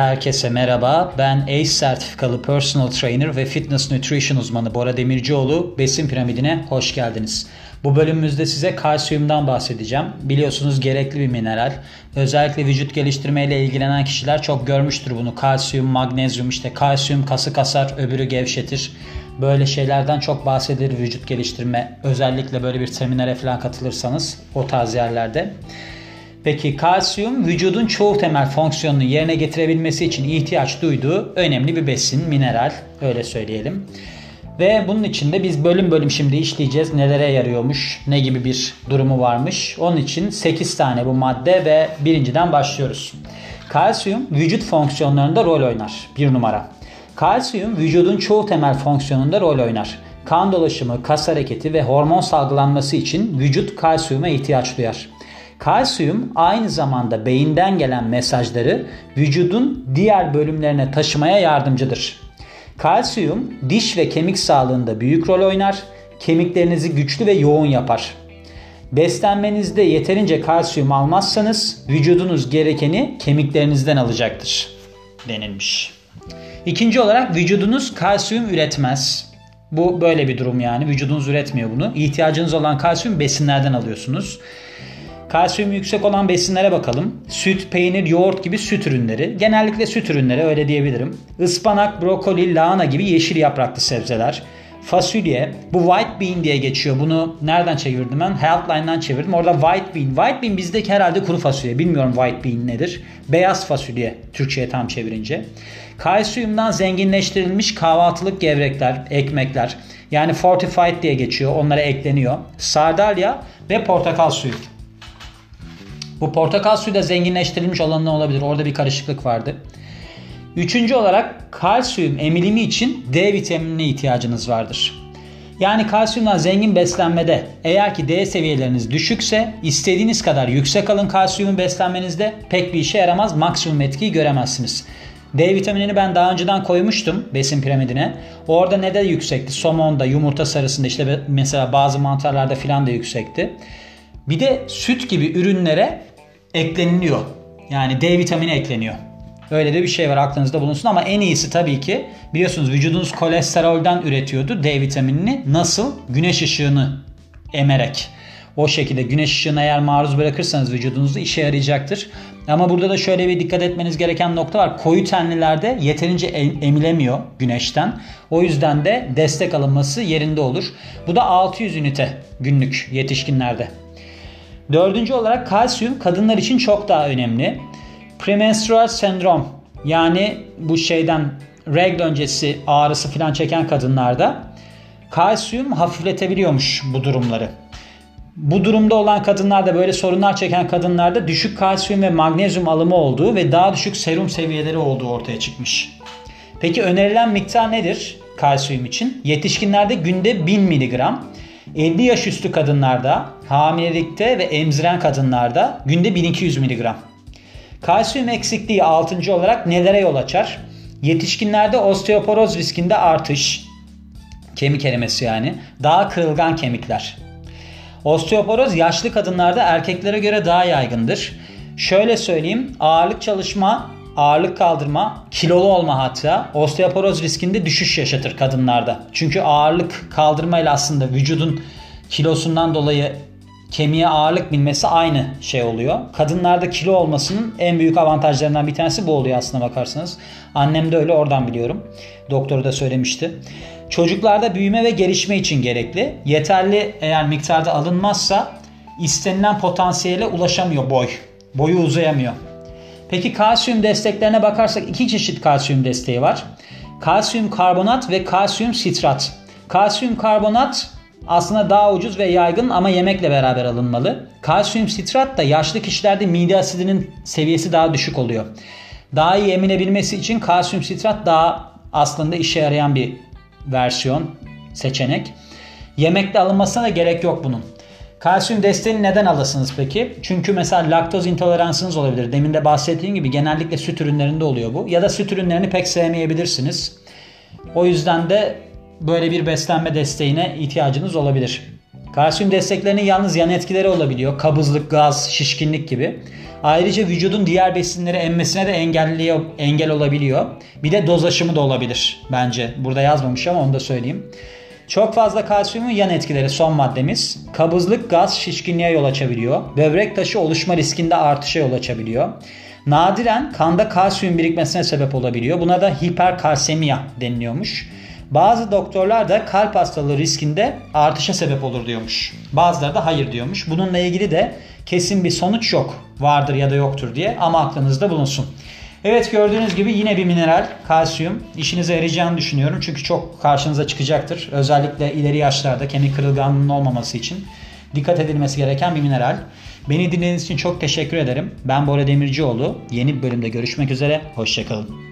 Herkese merhaba. Ben ACE sertifikalı personal trainer ve fitness nutrition uzmanı Bora Demircioğlu. Besin piramidine hoş geldiniz. Bu bölümümüzde size kalsiyumdan bahsedeceğim. Biliyorsunuz gerekli bir mineral. Özellikle vücut geliştirmeyle ilgilenen kişiler çok görmüştür bunu. Kalsiyum, magnezyum işte kalsiyum kası kasar, öbürü gevşetir. Böyle şeylerden çok bahsedilir vücut geliştirme. Özellikle böyle bir seminere falan katılırsanız o tarz yerlerde. Peki kalsiyum vücudun çoğu temel fonksiyonunu yerine getirebilmesi için ihtiyaç duyduğu önemli bir besin, mineral öyle söyleyelim. Ve bunun içinde biz bölüm bölüm şimdi işleyeceğiz. Nelere yarıyormuş, ne gibi bir durumu varmış. Onun için 8 tane bu madde ve birinciden başlıyoruz. Kalsiyum vücut fonksiyonlarında rol oynar. Bir numara. Kalsiyum vücudun çoğu temel fonksiyonunda rol oynar. Kan dolaşımı, kas hareketi ve hormon salgılanması için vücut kalsiyuma ihtiyaç duyar. Kalsiyum aynı zamanda beyinden gelen mesajları vücudun diğer bölümlerine taşımaya yardımcıdır. Kalsiyum diş ve kemik sağlığında büyük rol oynar, kemiklerinizi güçlü ve yoğun yapar. Beslenmenizde yeterince kalsiyum almazsanız vücudunuz gerekeni kemiklerinizden alacaktır denilmiş. İkinci olarak vücudunuz kalsiyum üretmez. Bu böyle bir durum yani. Vücudunuz üretmiyor bunu. İhtiyacınız olan kalsiyum besinlerden alıyorsunuz. Kalsiyum yüksek olan besinlere bakalım. Süt, peynir, yoğurt gibi süt ürünleri. Genellikle süt ürünleri öyle diyebilirim. Ispanak, brokoli, lahana gibi yeşil yapraklı sebzeler. Fasulye, bu white bean diye geçiyor. Bunu nereden çevirdim ben? Healthline'dan çevirdim. Orada white bean. White bean bizdeki herhalde kuru fasulye. Bilmiyorum white bean nedir. Beyaz fasulye Türkçe'ye tam çevirince. Kalsiyumdan zenginleştirilmiş kahvaltılık gevrekler, ekmekler. Yani fortified diye geçiyor. Onlara ekleniyor. Sardalya ve portakal suyu. Bu portakal suyu da zenginleştirilmiş olanı olabilir. Orada bir karışıklık vardı. Üçüncü olarak kalsiyum emilimi için D vitaminine ihtiyacınız vardır. Yani kalsiyumdan zengin beslenmede eğer ki D seviyeleriniz düşükse istediğiniz kadar yüksek alın kalsiyumu beslenmenizde pek bir işe yaramaz maksimum etkiyi göremezsiniz. D vitaminini ben daha önceden koymuştum besin piramidine. Orada ne de yüksekti? Somonda, yumurta sarısında işte mesela bazı mantarlarda filan da yüksekti. Bir de süt gibi ürünlere ekleniliyor. Yani D vitamini ekleniyor. Öyle de bir şey var aklınızda bulunsun ama en iyisi tabii ki biliyorsunuz vücudunuz kolesterolden üretiyordu D vitaminini. Nasıl? Güneş ışığını emerek. O şekilde güneş ışığına eğer maruz bırakırsanız vücudunuzda işe yarayacaktır. Ama burada da şöyle bir dikkat etmeniz gereken nokta var. Koyu tenlilerde yeterince emilemiyor güneşten. O yüzden de destek alınması yerinde olur. Bu da 600 ünite günlük yetişkinlerde. Dördüncü olarak kalsiyum kadınlar için çok daha önemli. Premenstrual sendrom yani bu şeyden regl öncesi ağrısı falan çeken kadınlarda kalsiyum hafifletebiliyormuş bu durumları. Bu durumda olan kadınlarda böyle sorunlar çeken kadınlarda düşük kalsiyum ve magnezyum alımı olduğu ve daha düşük serum seviyeleri olduğu ortaya çıkmış. Peki önerilen miktar nedir kalsiyum için? Yetişkinlerde günde 1000 mg, 50 yaş üstü kadınlarda, hamilelikte ve emziren kadınlarda günde 1200 mg. Kalsiyum eksikliği 6. olarak nelere yol açar? Yetişkinlerde osteoporoz riskinde artış, kemik erimesi yani, daha kırılgan kemikler. Osteoporoz yaşlı kadınlarda erkeklere göre daha yaygındır. Şöyle söyleyeyim, ağırlık çalışma, ağırlık kaldırma, kilolu olma hatta osteoporoz riskinde düşüş yaşatır kadınlarda. Çünkü ağırlık kaldırmayla aslında vücudun kilosundan dolayı kemiğe ağırlık binmesi aynı şey oluyor. Kadınlarda kilo olmasının en büyük avantajlarından bir tanesi bu oluyor aslına bakarsanız. Annem de öyle oradan biliyorum. Doktoru da söylemişti. Çocuklarda büyüme ve gelişme için gerekli. Yeterli eğer miktarda alınmazsa istenilen potansiyele ulaşamıyor boy. Boyu uzayamıyor. Peki kalsiyum desteklerine bakarsak iki çeşit kalsiyum desteği var. Kalsiyum karbonat ve kalsiyum sitrat. Kalsiyum karbonat aslında daha ucuz ve yaygın ama yemekle beraber alınmalı. Kalsiyum sitrat da yaşlı kişilerde mide asidinin seviyesi daha düşük oluyor. Daha iyi eminebilmesi için kalsiyum sitrat daha aslında işe yarayan bir versiyon, seçenek. Yemekte alınmasına da gerek yok bunun. Kalsiyum desteğini neden alasınız peki? Çünkü mesela laktoz intoleransınız olabilir. Demin de bahsettiğim gibi genellikle süt ürünlerinde oluyor bu. Ya da süt ürünlerini pek sevmeyebilirsiniz. O yüzden de böyle bir beslenme desteğine ihtiyacınız olabilir. Kalsiyum desteklerinin yalnız yan etkileri olabiliyor. Kabızlık, gaz, şişkinlik gibi. Ayrıca vücudun diğer besinleri emmesine de engelliyor, engel olabiliyor. Bir de doz aşımı da olabilir bence. Burada yazmamış ama onu da söyleyeyim. Çok fazla kalsiyumun yan etkileri son maddemiz. Kabızlık, gaz, şişkinliğe yol açabiliyor. Böbrek taşı oluşma riskinde artışa yol açabiliyor. Nadiren kanda kalsiyum birikmesine sebep olabiliyor. Buna da hiperkalsemiya deniliyormuş. Bazı doktorlar da kalp hastalığı riskinde artışa sebep olur diyormuş. Bazıları da hayır diyormuş. Bununla ilgili de kesin bir sonuç yok. Vardır ya da yoktur diye ama aklınızda bulunsun. Evet gördüğünüz gibi yine bir mineral kalsiyum işinize yarayacağını düşünüyorum. Çünkü çok karşınıza çıkacaktır. Özellikle ileri yaşlarda kemik kırılganlığının olmaması için dikkat edilmesi gereken bir mineral. Beni dinlediğiniz için çok teşekkür ederim. Ben Bora Demircioğlu. Yeni bir bölümde görüşmek üzere. Hoşçakalın.